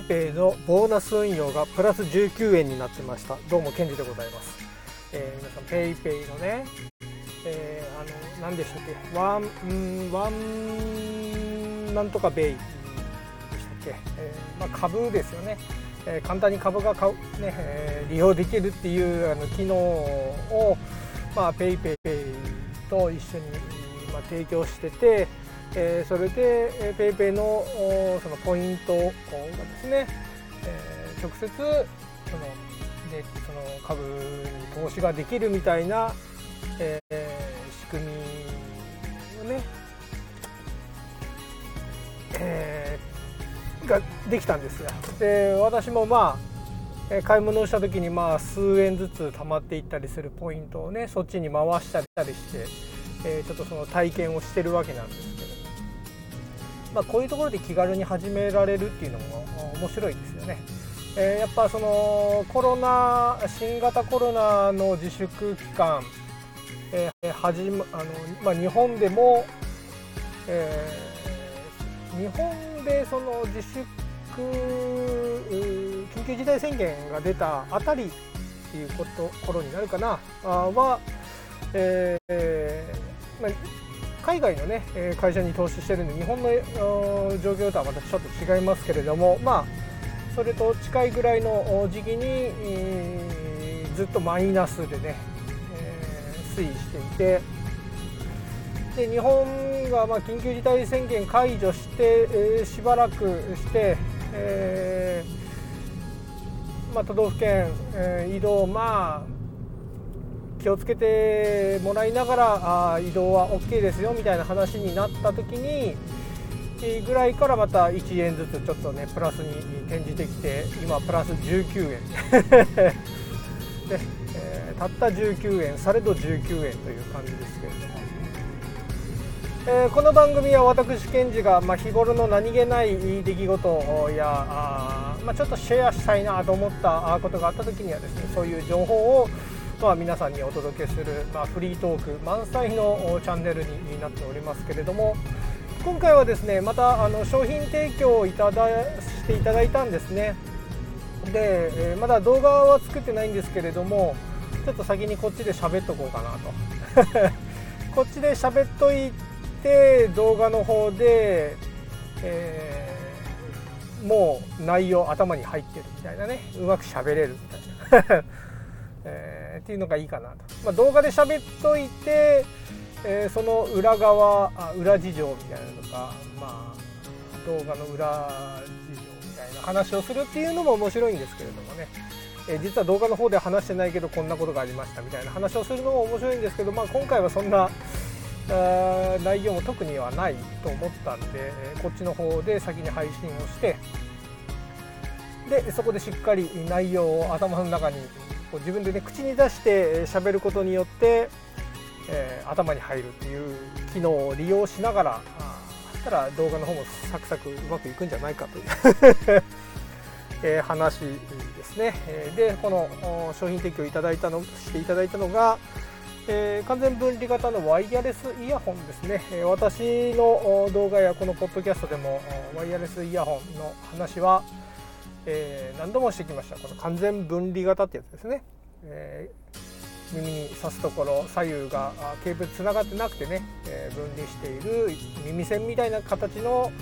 PayPay のボーナス運用がプラス19円になってました。どうもケンジでございます、えー、皆さん PayPay のね、えー、あの何でしたっけ？ワンんワンなんとかベイでしたっけ、えー、まあ、株ですよね、えー、簡単に株が買う、ねえー、利用できるっていうあの機能を、まあ、PayPay と一緒に、まあ、提供しててえー、それで PayPay のそのポイントがですね、えー、直接そのでその株に投資ができるみたいな、えー、仕組みをね、えー、ができたんですよ。で私もまあ買い物をした時にまあ数円ずつ貯まっていったりするポイントをねそっちに回したりして、えー、ちょっとその体験をしてるわけなんですまあ、こういうところで気軽に始められるっていうのも面白いですよね。えー、やっぱそのコロナ新型コロナの自粛期間、えー、始まあのまあ、日本でも、えー、日本でその自粛緊急事態宣言が出たあたりっていうこと頃になるかなあは、えーまあ海外のね会社に投資してるんで日本の状況とはまたちょっと違いますけれどもまあそれと近いぐらいの時期にずっとマイナスでね推移していてで日本がま緊急事態宣言解除してしばらくしてまあ、都道府県移動まあ気をつけてもらいながらあ移動は OK ですよみたいな話になった時にぐらいからまた1円ずつちょっとねプラスに転じてきて今プラス19円。で、えー、たった19円されど19円という感じですけれども、えー、この番組は私検事が、まあ、日頃の何気ない出来事やあ、まあ、ちょっとシェアしたいなと思ったことがあった時にはですねそういう情報をまあ、皆さんにお届けする、まあ、フリートーク満載のチャンネルになっておりますけれども今回はですねまたあの商品提供をいただしていただいたんですね。で、まだ動画は作ってないんですけれどもちょっと先にこっちで喋っとこうかなと。こっちで喋っといて動画の方で、えー、もう内容頭に入ってるみたいなね。うまく喋れるみたいな。えー、っていうのがいいかなと、まあ、動画で喋っといて、えー、その裏側あ裏事情みたいなのとか、まあ、動画の裏事情みたいな話をするっていうのも面白いんですけれどもね、えー、実は動画の方で話してないけどこんなことがありましたみたいな話をするのも面白いんですけど、まあ、今回はそんな内容も特にはないと思ったんで、えこっちの方で先に配信をしてでそこでしっかり内容を頭の中にこう自分でね口に出して喋ることによって、えー、頭に入るっていう機能を利用しながらそしたら動画の方もサクサクうまくいくんじゃないかという えー、話ですね。でこの商品提供いただいたのしていただいたのが、えー、完全分離型のワイヤレスイヤホンですね。え私の動画やこのポッドキャストでもワイヤレスイヤホンの話はえー、何度もしてきました。この完全分離型ってやつですね、えー、耳に挿すところ左右がケーブルつながってなくてね、えー、分離している耳栓みたいな形の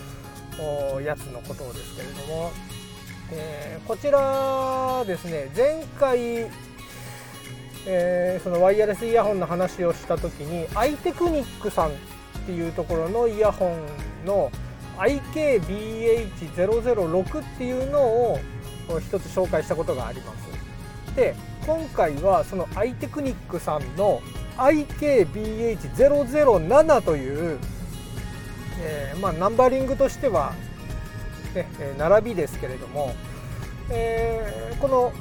やつのことですけれども、え、こちらですね前回え、そのワイヤレスイヤホンの話をした時にアイテクニックさんっていうところのイヤホンの IKBH006 っていうのを一つ紹介したことがありますで今回はそのアイテクニックさんの IKBH007 という、えー、まあ、ナンバリングとしては、ね、並びですけれども、えー、この、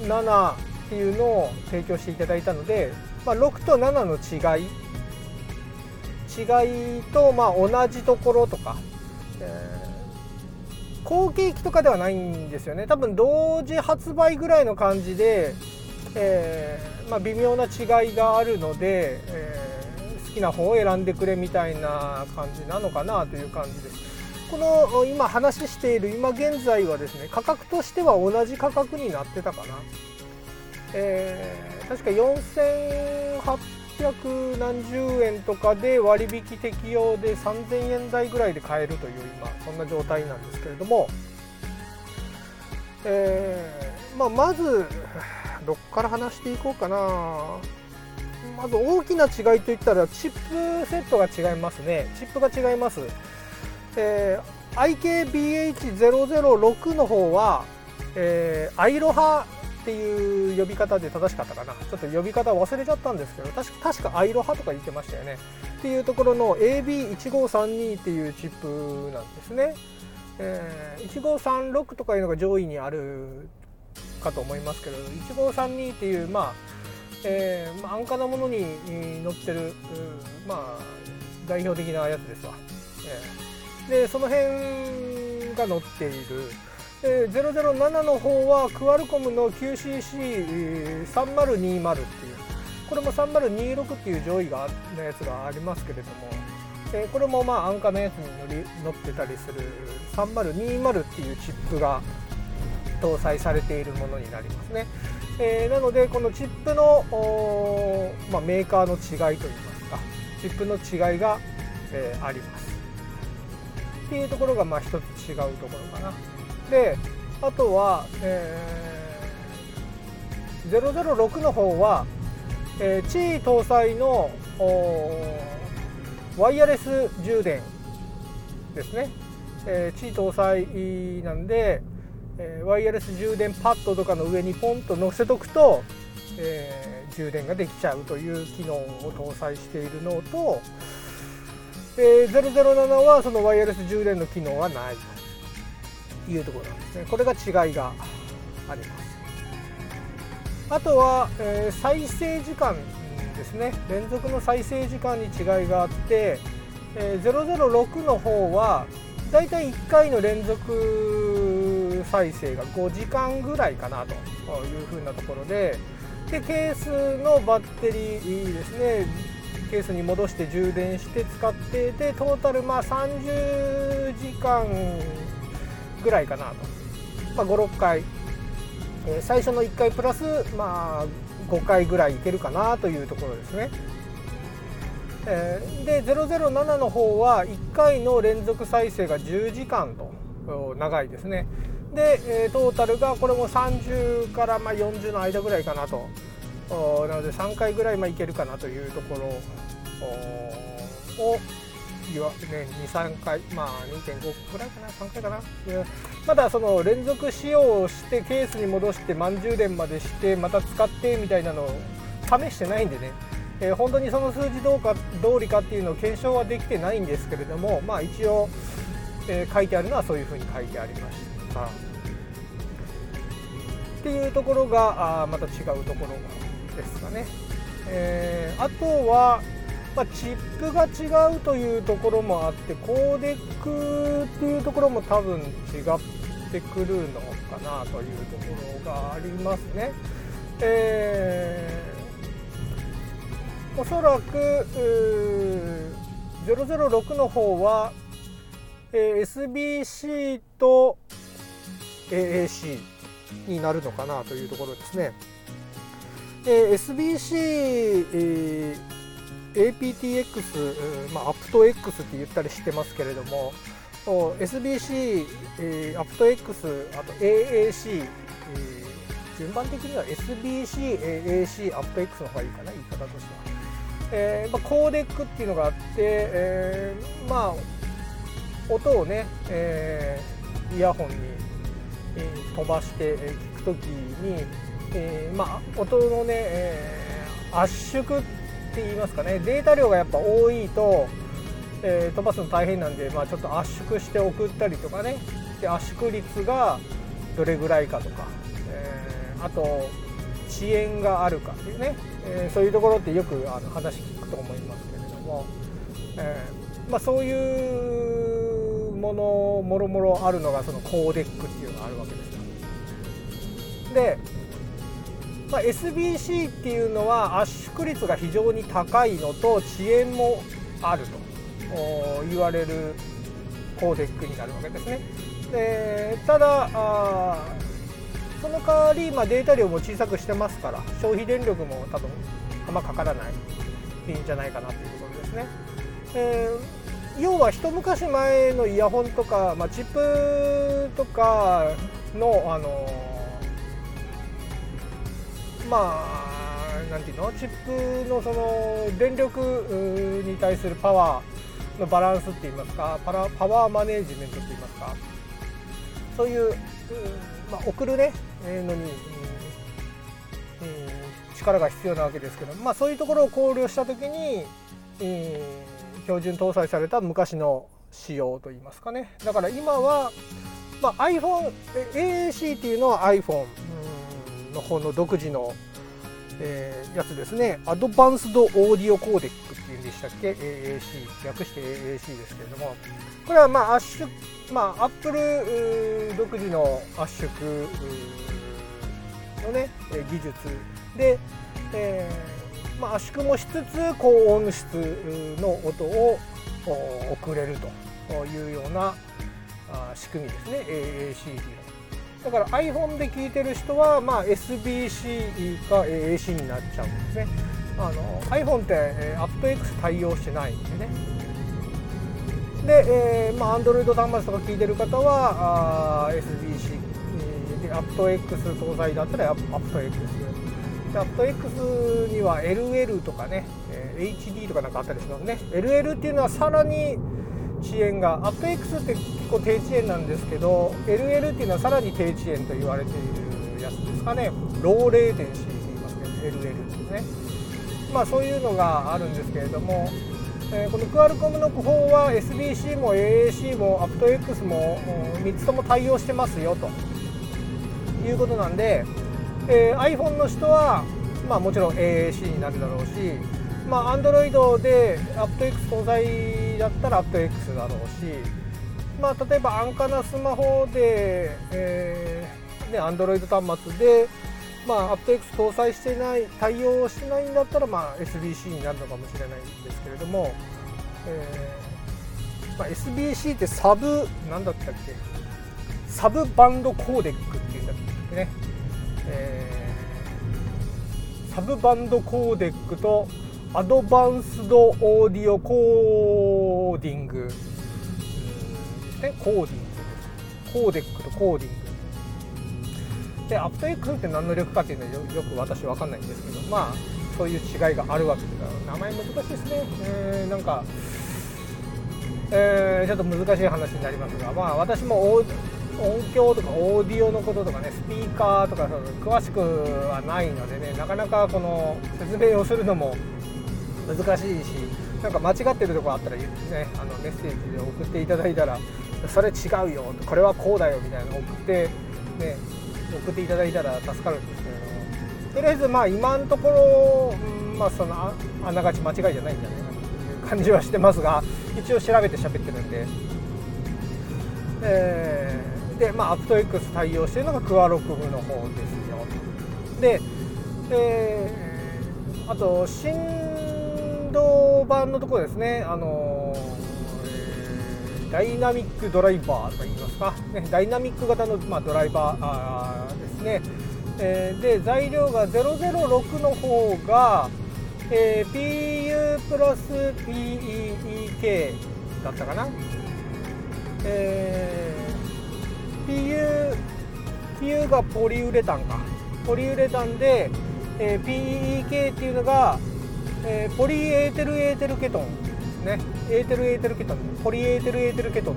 えー、7っていうのを提供していただいたので、まあ、6と7の違い違いとまあ同じところとか、えー、後継機とかではないんですよね。多分同時発売ぐらいの感じで、えー、まあ、微妙な違いがあるので、えー、好きな方を選んでくれみたいな感じなのかなという感じです。この今話している今現在はですね価格としては同じ価格になってたかな、えー、確か4800何十円とかで割引適用で3000円台ぐらいで買えるという今そんな状態なんですけれども、えーまあ、まずどっから話していこうかな。まず大きな違いといったらチップセットが違いますね。チップが違います、えー、IKBH006 の方は、えー、アイロハっていう呼び方で正しかったかなちょっと呼び方忘れちゃったんですけど確か確かアイロハとか言ってましたよねっていうところの AB1532 っていうチップなんですね、えー、1536とかいうのが上位にあるかと思いますけど1532っていうまあえー、まあ、安価なものに載ってる、まあ、代表的なやつですわ。えー、でその辺が載っている。えー、007の方はクアルコムの QCC3020 っていう。これも3026っていう上位がのやつがありますけれども、えー、これもまあ安価なやつに乗り乗ってたりする3020っていうチップが搭載されているものになりますね。えー、なのでこのチップの、まあ、メーカーの違いといいますかチップの違いが、えー、あります。っていうところがまあ一つ違うところかな。であとは、えー、006の方は、えー、地位搭載のワイヤレス充電ですね、えー、地位搭載なんで、えー、ワイヤレス充電パッドとかの上にポンと乗せとくと、えー、充電ができちゃうという機能を搭載しているのと、えー、007はそのワイヤレス充電の機能はない。というところなんですね。これが違いがあります。あとは、えー、再生時間ですね。連続の再生時間に違いがあって、えー、006の方はだいたい1回の連続再生が5時間ぐらいかなというふうなところででケースのバッテリーですね。ケースに戻して充電して使ってでトータルまあ30時間ぐらいかなと、まあ、56回、えー、最初の1回プラスまあ5回ぐらいいけるかなというところですね。えー、で007の方は1回の連続再生が10時間と長いですね。で、トータルがこれも30からま40の間ぐらいかなと。なので3回ぐらいまあいけるかなというところ。をね、23回まあ2.5ぐらいかな3回かなまだその連続使用してケースに戻して満充電までしてまた使ってみたいなのを試してないんでねえー、本当にその数字どうか通りかっていうのを検証はできてないんですけれども、まあ、一応、えー、書いてあるのはそういうふうに書いてありました。っていうところがあまた違うところですかね。えー、あとは、まあ、チップが違うというところもあってコーデックっていうところも多分違ってくるのかなというところがありますね。えーおそらく006の方は、えー、SBC と AAC になるのかなというところですね。えー、SBC、えー、APTX、まあ、アプト X って言ったりしてますけれども SBC、えー、アプト X あと AAC、えー、順番的には SBC、AAC、アプト X の方がいいかな言い方としては。えーまあ、コーデックっていうのがあって、えー、まあ音をね、えー、イヤホンに、えー、飛ばして聞くときに、えーまあ、音のね、えー、圧縮ってって言いますかね。データ量がやっぱ多いと、えー、飛ばすの大変なんで、まあ、ちょっと圧縮して送ったりとかね。で圧縮率がどれぐらいかとか、えー、あと遅延があるかっていうね、えー、そういうところってよくあの話聞くと思いますけれども、え、まあ、そういうものもろもろあるのがそのコーデックっていうのがあるわけですよ。で、まあ、SBC っていうのは圧縮率が非常に高いのと遅延もあると言われるコーデックになるわけですね。でただあその代わり、まあ、データ量も小さくしてますから消費電力も多分あんまかからないいいんじゃないかなというとことですね。えー、要は一昔前のイヤホンとか、まあ、チップとかの、あの、まあなんていうの？チップのその電力に対するパワーのバランスって言いますか？パラパワーマネージメントって言いますか？そういう、まあ、送るねのに、うん力が必要なわけですけど、まあ、そういうところを考慮した時に、標準搭載された昔の仕様といいますかね。だから今は、まあ、iPhone AAC っていうのは iPhone の方の独自の、えー、やつですね。 Advanced Audio Codec っていうんでしたっけ？AAC 略して AAC ですけれども。これはまあ圧縮まあアップル独自の圧縮のね技術で、えーまあ、圧縮もしつつ高音質の音を送れるというような仕組みですね。AAC っていうのだから iPhone で聞いてる人は、まあ、SBC か AC になっちゃうんですね。あの iPhone って、え aptX 対応してないんでね。で、えーまあ、Android 端末とか聞いてる方はあ SBC で aptX 搭載だったら aptX で aptX には LL とかね、えー、HD とかなんかあったりしますね。LL っていうのはさらに遅延が aptX って構低遅延なんですけど LL っていうのはさらに低遅延と言われているやつですかね。ローレーテンシーって言いますけど LL ですね。まあそういうのがあるんですけれども、えー、このクアルコムの方は SBC も AAC も aptX も3つとも対応してますよと。いうことなんで、えー、iPhone の人は、まあ、もちろん AAC になるだろうしまあ、Android で aptX 搭載だったら aptX だろうし、まあ、例えば安価なスマホで、えーね、Android 端末で、まあ、aptX 搭載してない対応してないんだったら、まあ、SBC になるのかもしれないんですけれども、えーまあ、SBC ってサブなんだったっけ？サブバンドコーデックっていうんだっけね、えー、 Subband Codec と Advanced Audio Coding。でコーディング。コーデックとコーディング。でアップ X って何の力かっていうのはよく私分かんないんですけどまあそういう違いがあるわけですから名前難しいですね、えー、なんか、えー、ちょっと難しい話になりますがまあ私も音響とかオーディオのこととかねスピーカーとか詳しくはないのでねなかなかこの説明をするのも難しいしなんか間違ってるとこあったらねあのメッセージで送っていただいたらそれ違うよこれはこうだよみたいなの送ってね送っていただいたら助かるんですけれど。もとりあえずまあ今のところ、うん、まあそのあながち間違いじゃないんじゃないかなという感じはしてますが一応調べて喋ってるんで。えー、で、まあ、アプト X 対応してるのがクアロクムの方ですよ。で、えー、あと新ド版のところですね、あの、ダイナミックドライバーとか言いますか、ね、ダイナミック型の、まあ、ドライバーですね、えー、で材料が006の方が、えー、PU プラス PEEK だったかな、えー、PU, PU がポリウレタンか。ポリウレタンで、えー、PEEK っていうのがえー、ポリエーテルエーテルケトン。ね。エーテルエーテルケトンポリエーテルエーテルケトン。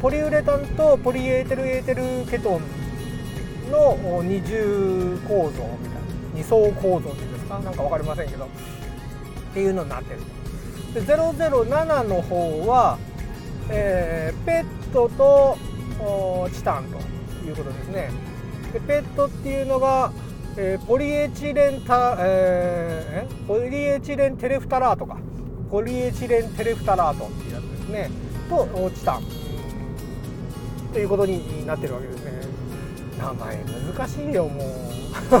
ポリウレタンとポリエーテルエーテルケトンの二重構造みたいな二層構造っていうんですか？なんか分かりませんけど。っていうのになってるで007の方は、えー、ペットとチタンということですね。でペットっていうのがえー、ポリエチレンタ、えー、ポリエチレンテレフタラートか。ポリエチレンテレフタラートっていうやつですね。とチタン。ということになってるわけですね。名前難しいよもう。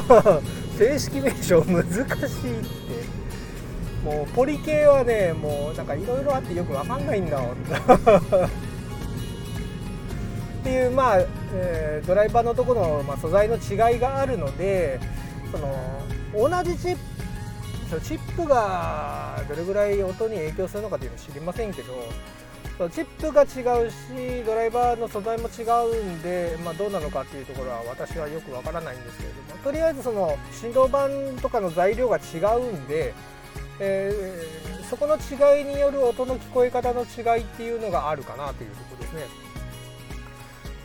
正式名称難しいって。もうポリ系はねもうなんかいろいろあってよくわかんないんだ っていう、まあえー、ドライバーのところの、まあ、素材の違いがあるのでその同じチップチップがどれぐらい音に影響するのかというのは知りませんけどチップが違うしドライバーの素材も違うんで、まあ、どうなのかっていうところは私はよくわからないんですけれどもとりあえずその振動板とかの材料が違うんで、えー、そこの違いによる音の聞こえ方の違いっていうのがあるかなというところですね。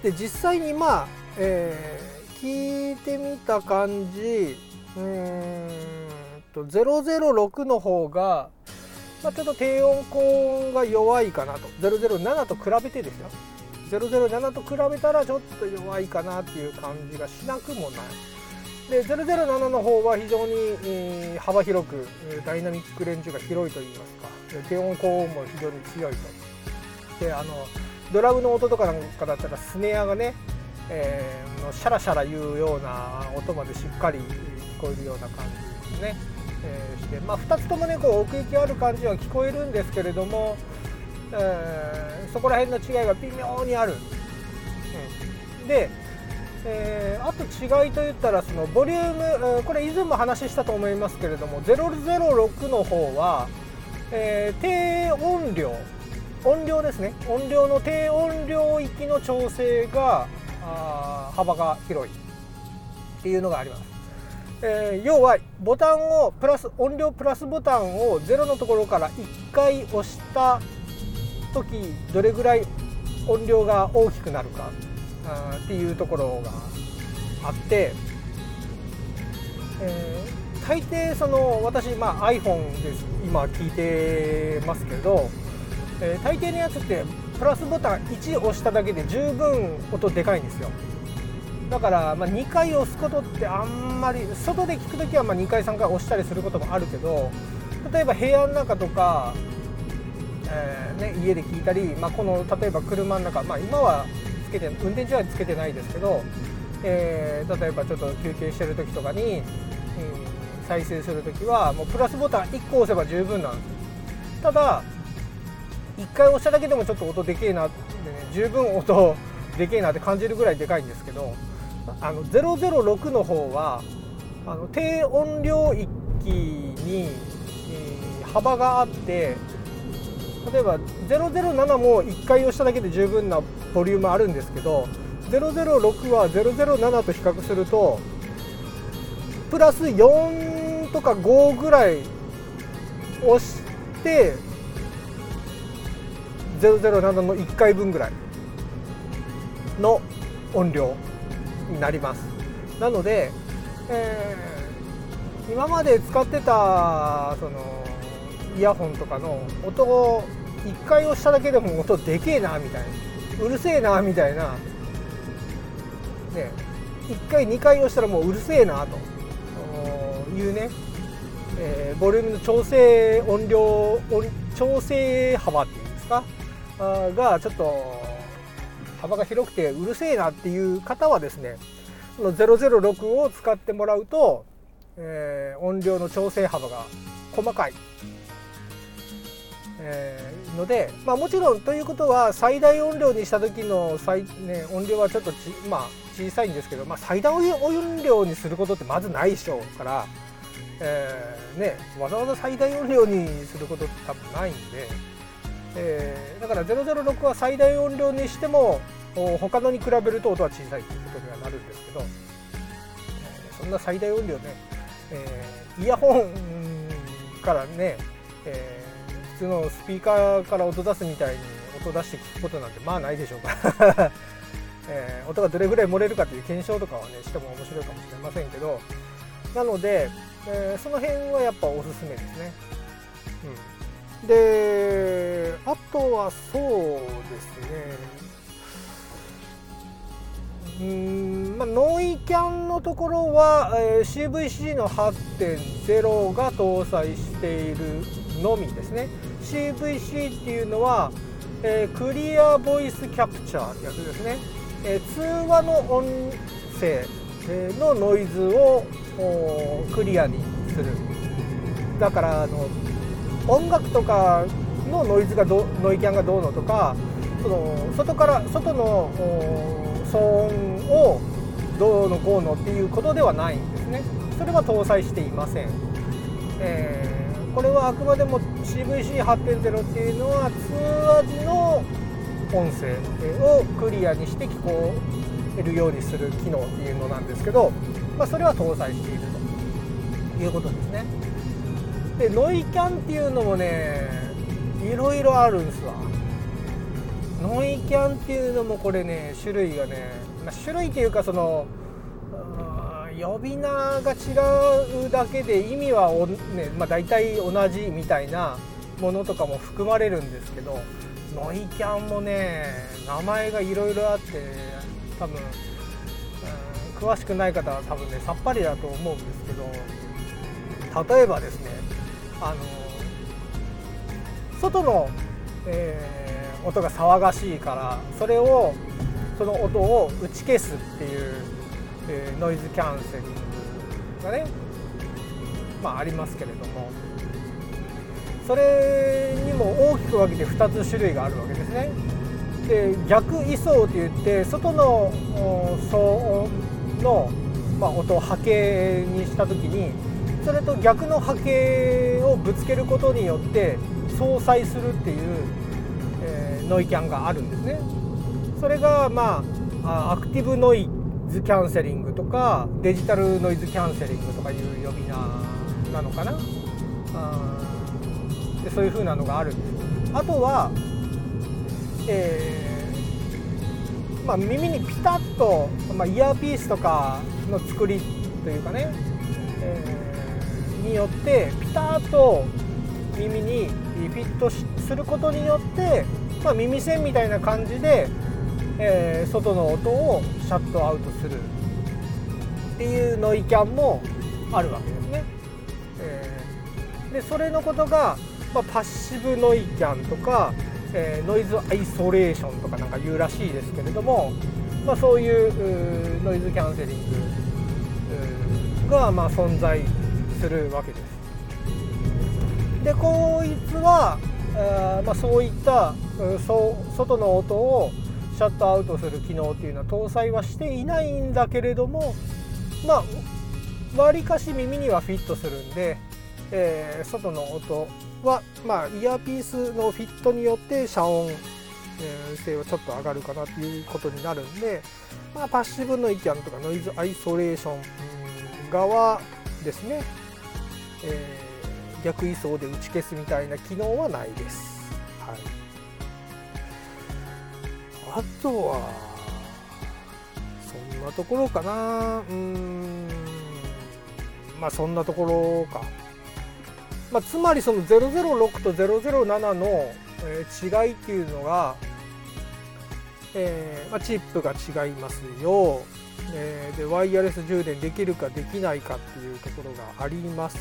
で実際にまあ、えー、聞いてみた感じうんと006の方がまあ、ちょっと低音高音が弱いかなと。007と比べてですよ。007と比べたらちょっと弱いかなっていう感じがしなくもない。で007の方は非常に、えー、幅広くダイナミックレンジが広いといいますか。低音高音も非常に強いと。であのドラムの音とかなんかだったらスネアがね、えー、シャラシャラ言うような音までしっかり聞こえるような感じですね。えー、して、まあ、2つともねこう奥行きある感じは聞こえるんですけれども、えー、そこら辺の違いが微妙にある。うん、で、えー、あと違いといったらそのボリュームこれ以前も話したと思いますけれども006の方は、えー、低音量音量ですね音量の低音量域の調整が幅が広いっていうのがありますえー、要はボタンをプラス音量プラスボタンを0のところから1回押した時どれぐらい音量が大きくなるかっていうところがあって、えー、大抵その私、まあ、iPhone です今聞いてますけど、えー、大抵のやつってプラスボタン1押しただけで十分音でかいんですよ。だから、まあ、2回押すことってあんまり外で聞く時はまあ2回3回押したりすることもあるけど例えば部屋の中とか、えー、ね、家で聞いたり、まあ、この例えば車の中、まあ、今はつけて運転中はつけてないですけど、えー、例えばちょっと休憩してる時とかに、うん、再生する時はもうプラスボタン1個押せば十分なんです。ただ1回押しただけでもちょっと音でけえなってね十分音でけえなって感じるぐらいでかいんですけどあの006の方はあの低音量域に、えー、幅があって例えば007も1回押しただけで十分なボリュームあるんですけど006は007と比較するとプラス4とか5ぐらい押して007の1回分ぐらいの音量。になります。なので、えー、今まで使ってたそのイヤホンとかの音を1回押しただけでも音でけえなみたいなうるせえなみたいなね1回2回押したらもううるせえなというね、えー、ボリュームの調整音量調整幅っていうんですか？がちょっと幅が広くてうるせえなっていう方はですねこの006を使ってもらうと、えー、音量の調整幅が細かい、えー、ので、まあ、もちろんということは最大音量にした時の最、ね、音量はちょっとち、まあ、小さいんですけど、まあ、最大音量にすることってまずないでしょうから、えーね、わざわざ最大音量にすることって多分ないんで。えー、だから006は最大音量にしても他のに比べると音は小さいということにはなるんですけど、えー、そんな最大音量ね、えー、イヤホンからね、え、普通のスピーカーから音出すみたいに音出して聞くことなんてまあないでしょうから。え、音がどれぐらい漏れるかという検証とかはねしても面白いかもしれませんけど。なので、え、その辺はやっぱおすすめですね。うん。であとはそうですね。うんまあ、ノイキャンのところは、えー、CVC の8.0が搭載しているのみですね。CVC っていうのは、えー、クリアボイスキャプチャーってやつですね、えー、通話の音声のノイズをクリアにする。だからあの音楽とかのノイズがどノイキャンがどうのとか、その外から外の騒音をどうのこうのっていうことではないんですね。それは搭載していません、えー、これはあくまでも CVC8.0 っていうのは通話時の音声をクリアにして聞こえるようにする機能っていうのなんですけど、まあ、それは搭載しているということですね。でノイキャンっていうのもねいろいろあるんですわ。ノイキャンっていうのもこれね種類がね、まあ、種類っていうかその呼び名が違うだけで意味はお、ねまあ、大体同じみたいなものとかも含まれるんですけどノイキャンもね名前がいろいろあって多分、詳しくない方は多分ねさっぱりだと思うんですけど例えばですねあの外の、えー、音が騒がしいからそれをその音を打ち消すっていう、えー、ノイズキャンセリングがねまあありますけれどもそれにも大きく分けて2つ種類があるわけですね。で逆位相といって外の騒音の、まあ、音を波形にした時にそれと逆の波形をぶつけることによって相殺するっていう、えー、ノイキャンがあるんですね。それがまあアクティブノイズキャンセリングとかデジタルノイズキャンセリングとかいう呼び名なのかな。あでそういう風なのがあるんです。あとは、えーまあ、耳にピタッと、まあ、イヤーピースとかの作りというかね、えーによってピタッと耳にフィットすることによって、まあ、耳栓みたいな感じで、えー、外の音をシャットアウトするっていうノイキャンもあるわけですね。えー、でそれのことが、まあ、パッシブノイキャンとか、えー、 noise isolation とかなんか言うらしいですけれども、まあ、そういうノイズキャンセリングがまあ存在するわけです。でこいつはあ、まあ、そういったそう外の音をシャットアウトする機能っていうのは搭載はしていないんだけれどもまあわりかし耳にはフィットするんで、えー、外の音は、まあ、イヤーピースのフィットによって遮音性はちょっと上がるかなということになるんで、まあ、パッシブノイキャンとかノイズアイソレーション側ですねえー、逆位相で打ち消すみたいな機能はないです。はい、あとはそんなところかなうんまあそんなところか。まあ、つまりその006と007の違いっていうのが、えーまあ、チップが違いますよえー、でワイヤレス充電できるかできないかっていうところがあります、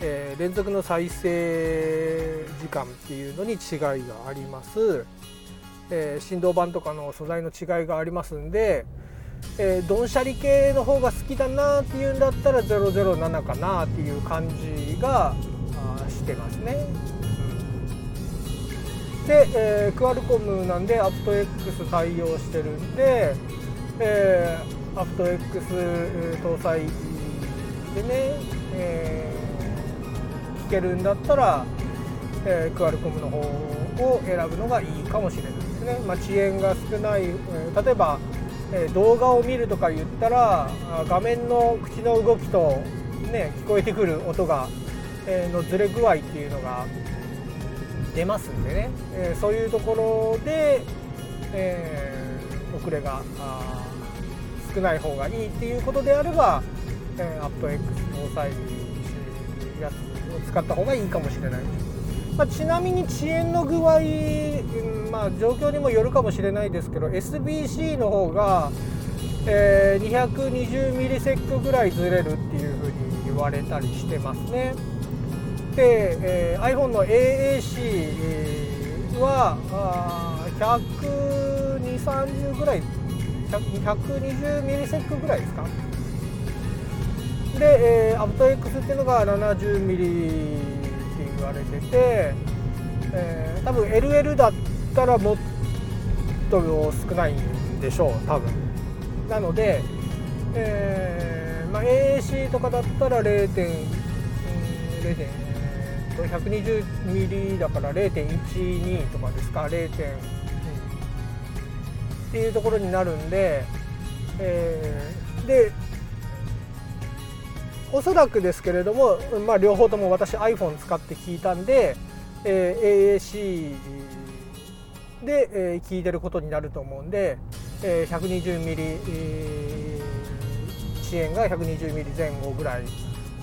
えー、連続の再生時間っていうのに違いがあります、えー、振動板とかの素材の違いがありますんで、えー、ドンシャリ系の方が好きだなっていうんだったら007かなっていう感じがしてますね。で、えー、クアルコムなんでアプト X 対応してるんで、えー、アフト X 搭載でね、えー、聞けるんだったら、えー、クアルコムの方を選ぶのがいいかもしれないですね、まあ、遅延が少ない、えー、例えば、えー、動画を見るとか言ったら画面の口の動きと、ね、聞こえてくる音が、えー、のずれ具合っていうのが出ますんでね、えー、そういうところで、えー、遅れがあ少ない方がいいっていうことであれば、えー、アット X 搭載やつを使った方がいいかもしれない。まあ、ちなみに遅延の具合、うんまあ、状況にもよるかもしれないですけど SBC の方が、えー、220ミリセックぐらいずれるっていうふうに言われたりしてますね。で、えー、iPhone の AAC は12030ぐらい120ミリセックぐらいですか？で、えー、アブト X っていうのが70ミリって言われてて、えー、多分 LL だったらもっと少ないんでしょう多分。なので、えーまあ、AAC とかだったら0.0 0 120ミリだから0.12とかですか？0.1っていうところになるんで、えー、でおそらくですけれども、まあ、両方とも私 iPhone 使って聞いたんで、えー、AAC で、えー、聞いてることになると思うんで、えー、120ミリ、えー、遅延が120ミリ前後ぐらい、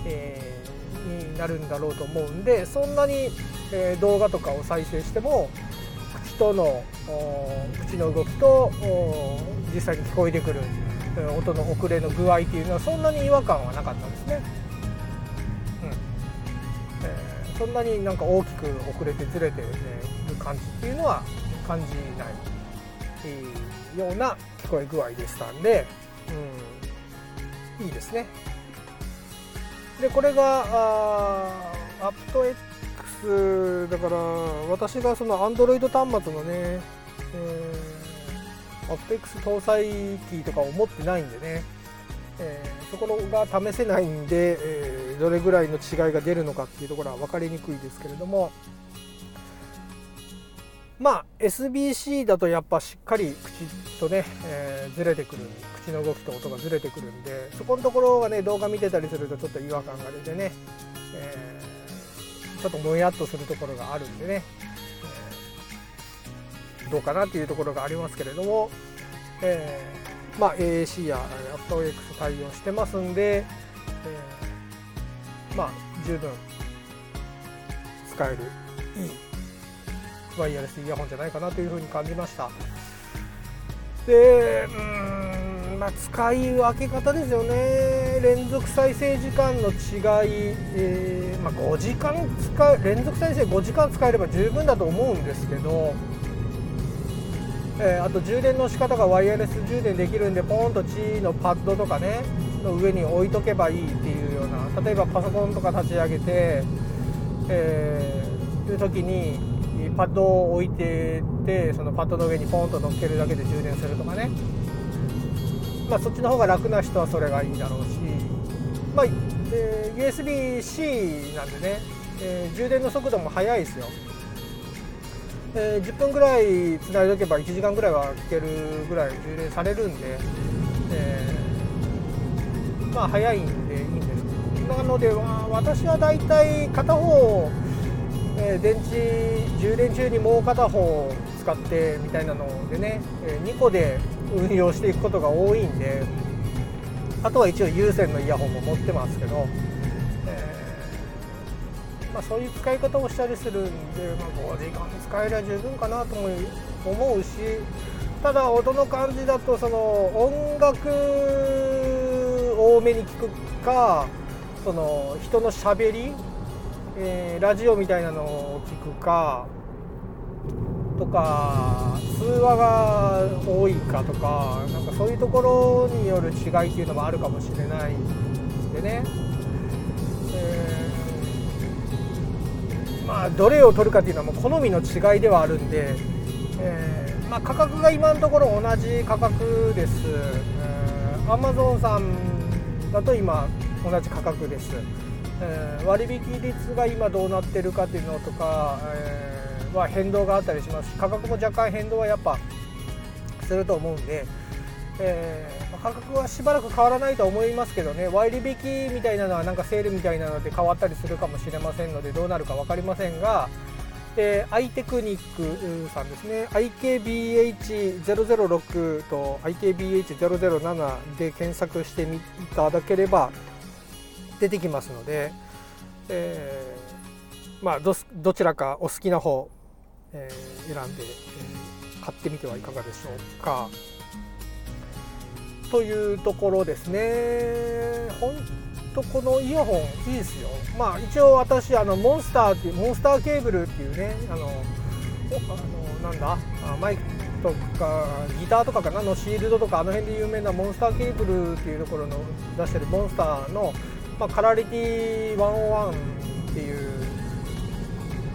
えー、になるんだろうと思うんでそんなに、えー、動画とかを再生しても口との口の動きと実際に聞こえてくる音の遅れの具合っていうのはそんなに違和感はなかったんですね。うんえー、そんなになんか大きく遅れてずれて、る感じっていうのは感じない、ような聞こえ具合でしたんで、うん、いいですね。でこれがアップト X だから私がその Android 端末のね、えー AppX 搭載機とかを持ってないんでね、えー、そこが試せないんで、えー、どれぐらいの違いが出るのかっていうところは分かりにくいですけれどもまあ SBC だとやっぱしっかり口とね、えー、ずれてくる口の動きと音がずれてくるんでそこのところがね動画見てたりするとちょっと違和感が出てね、えー、ちょっともやっとするところがあるんでね。どうかなっていうところがありますけれども、えー、まあ、AAC や AppOX 対応してますんで、えー、まあ十分使えるいいワイヤレスイヤホンじゃないかなというふうに感じました。でうんまあ使い分け方ですよね。連続再生時間の違い、えー、まあ、5時間使う連続再生5時間使えれば十分だと思うんですけどえー、あと充電の仕方がワイヤレス充電できるんでポンとチーのパッドとかねの上に置いとけばいいっていうような例えばパソコンとか立ち上げて、えー、いう時にパッドを置いててそのパッドの上にポンと乗っけるだけで充電するとかね。まあそっちの方が楽な人はそれがいいだろうしまあ、えー、USB-C なんでね、えー、充電の速度も速いですよ。えー、10分ぐらいつないでおけば1時間ぐらいは聞けるぐらい充電されるんで、えー、まあ早いんでいいんです。なので私はだいたい片方、えー、電池充電中にもう片方使ってみたいなのでね、え2個で運用していくことが多いんであとは一応有線のイヤホンも持ってますけどえまあ、そういう使い方をしたりするんで、まあ、5時間使えりゃ十分かなと思うしただ音の感じだとその音楽多めに聞くかその人のしゃべり、えー、ラジオみたいなのを聞くかとか通話が多いかとかなんかそういうところによる違いっていうのもあるかもしれないでね。えーまあ、どれを取るかっていうのはもう好みの違いではあるんで、えー、まあ、価格が今のところ同じ価格です、えー、Amazon さんだと今同じ価格です、えー、割引率が今どうなってるかっていうのとか、えー、は変動があったりします。価格も若干変動はやっぱすると思うんで、えー価格はしばらく変わらないと思いますけどね。割引みたいなのはなんかセールみたいなので変わったりするかもしれませんのでどうなるか分かりませんが、えー、アイテクニックさんですね。IKBH006 と IKBH007 で検索してみいただければ出てきますので、えー、まあどどちらかお好きな方、え、選んで、え、買ってみてはいかがでしょうか。というところですね。本当このイヤホンいいですよ。まあ一応私あのモンスターっていうモンスターケーブルっていうねあのあのなんだ？マイクとかギターとかかな？のシールドとかあの辺で有名なモンスターケーブルっていうところの出してるモンスターの、まあ、カラリティ101っていう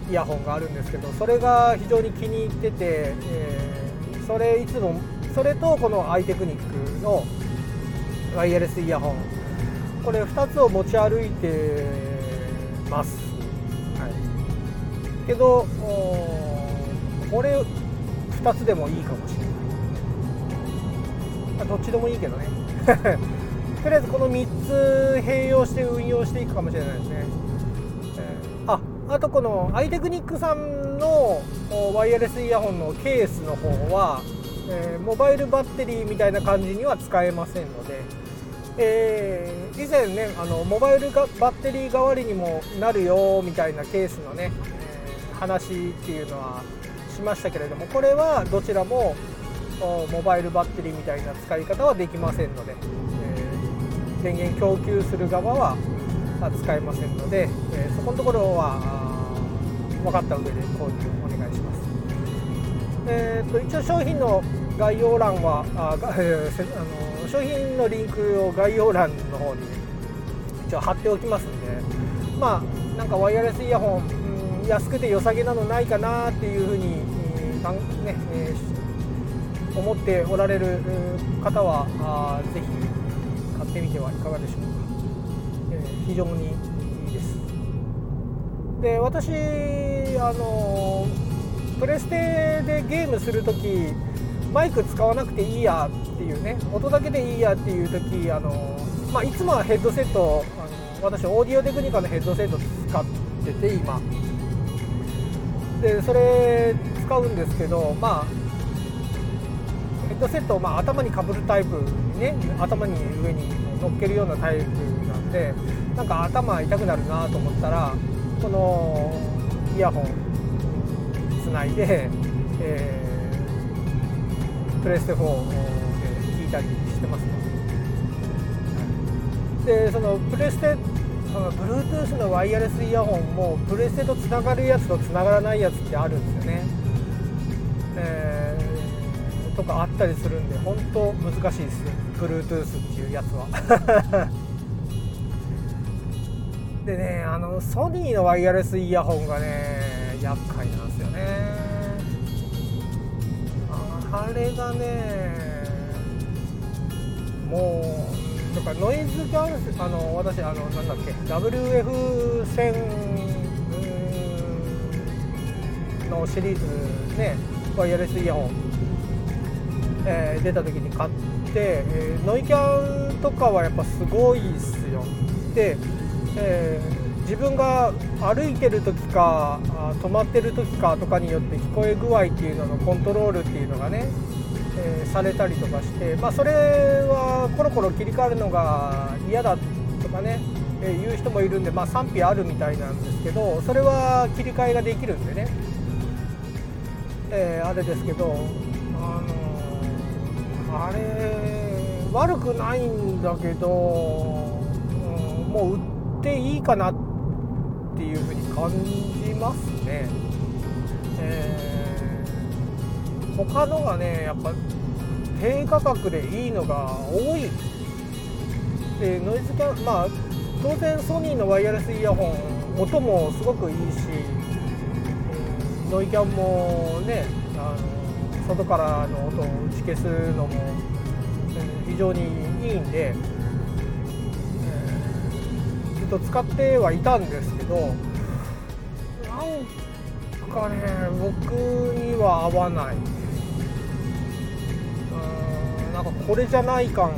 イヤホンがあるんですけどそれが非常に気に入ってて、えーそれいつもそれとこのアイテクニックのワイヤレスイヤホンこれ2つを持ち歩いてます、はい、けどこれ2つでもいいかもしれない、ま、どっちでもいいけどね。とりあえずこの3つ併用して運用していくかもしれないですね、あとこのアイテクニックさんのワイヤレスイヤホンのケースの方は、えー、モバイルバッテリーみたいな感じには使えませんので、えー、以前ねあのモバイルがバッテリー代わりにもなるよみたいなケースのね、えー、話っていうのはしましたけれどもこれはどちらもモバイルバッテリーみたいな使い方はできませんので、え、電源供給する側は使えませんので、えー、そこのところは分かった上で購入お願いします。えーと、一応商品の概要欄はあ、えー、あの商品のリンクを概要欄の方に一応貼っておきますんでまあなんかワイヤレスイヤホン、うん、安くて良さげなのないかなっていうふうに、えーねえー、思っておられる方はあぜひ買ってみてはいかがでしょうか。非常にいいです。で私あのプレステでゲームする時マイク使わなくていいやっていうね音だけでいいやっていう時あの、まあ、いつもはヘッドセットあの私オーディオテクニカのヘッドセット使ってて今。でそれ使うんですけどまあヘッドセットをまあ頭にかぶるタイプにね頭に上に乗っけるようなタイプなんでなんか頭痛くなるなと思ったらこのイヤホンつないで、えー、プレステ4で聞いたりしてますでそのプレステその Bluetooth のワイヤレスイヤホンもプレステとつながるやつとつながらないやつってあるんですよね、えー、とかあったりするんで本当難しいです。ね Bluetooth っていうやつは。でねあのソニーのワイヤレスイヤホンがね厄介なんですよね。あれがねもうだかノイズキャンセあの私あのなんだっけ WF 線のシリーズねワイヤレスイヤホン、えー、出た時に買って、えー、ノイキャンとかはやっぱすごいっすよ。でえー、自分が歩いてる時か止まってる時かとかによって聞こえ具合っていうののコントロールっていうのがね、えー、されたりとかして、まあ、それはコロコロ切り替わるのが嫌だとかね、えー、言う人もいるんで、まあ、賛否あるみたいなんですけどそれは切り替えができるんでね、え、あれですけど、あのあれ悪くないんだけど、うん、もうていいかなっていうふうに感じますね。えー、他のがねやっぱ低価格でいいのが多い。でノイズキャンまあ当然ソニーのワイヤレスイヤホン音もすごくいいし、ノイキャンもねあの外からの音を打ち消すのも、非常にいいんで。っと使ってはいたんですけどなんかね僕には合わない。うんなんかこれじゃない感っ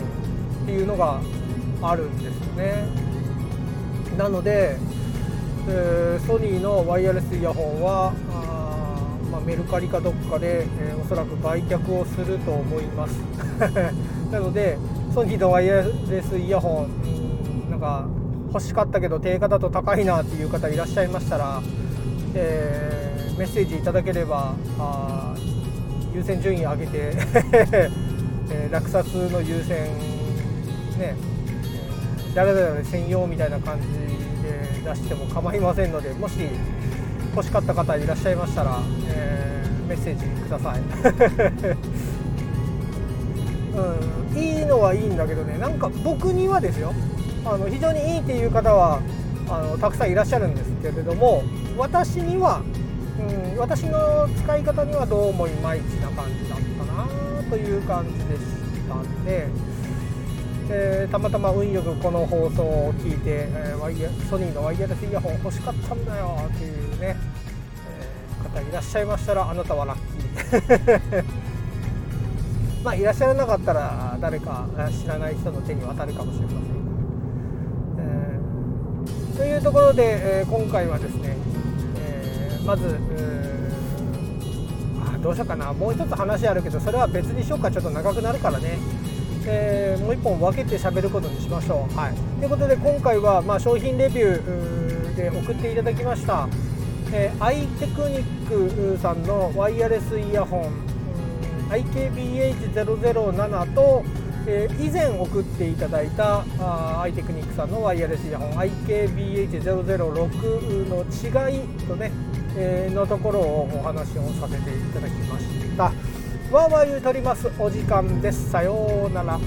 ていうのがあるんですよね。なので、えー、ソニーのワイヤレスイヤホンはあ、まあ、メルカリかどっかで、えー、おそらく売却をすると思います。なのでソニーのワイヤレスイヤホンなんか欲しかったけど定価だと高いなっていう方いらっしゃいましたら、えー、メッセージいただければあ優先順位上げて えー、落札の優先ね誰々専用みたいな感じで出しても構いませんのでもし欲しかった方いらっしゃいましたら、えー、メッセージください。うん、いいのはいいんだけどねなんか僕にはですよあの非常にいいっていう方はあのたくさんいらっしゃるんですけれども私には、うん、私の使い方にはどうもいまいちな感じだったなという感じでしたんで、えー、たまたま運よくこの放送を聞いて、えー、ワイヤソニーのワイヤレスイヤホン欲しかったんだよというね、えー、方いらっしゃいましたらあなたはラッキー。まあいらっしゃらなかったら誰か知らない人の手に渡るかもしれません、というところで、えー、今回はですね、えー、まず、あどうしようかな。もう一つ話あるけどそれは別にしようか。ちょっと長くなるからね、えー、もう一本分けて喋ることにしましょう。はい、ということで今回は、まあ、商品レビューで送っていただきました、えー、アイテクニックさんのワイヤレスイヤホン IKBH007 と、えー、以前送っていただいたあアイテクニックさんのワイヤレスイヤホン IKBH006 の違いとね、えー、のところをお話をさせていただきました。わーわー言うとりますお時間です。さようなら。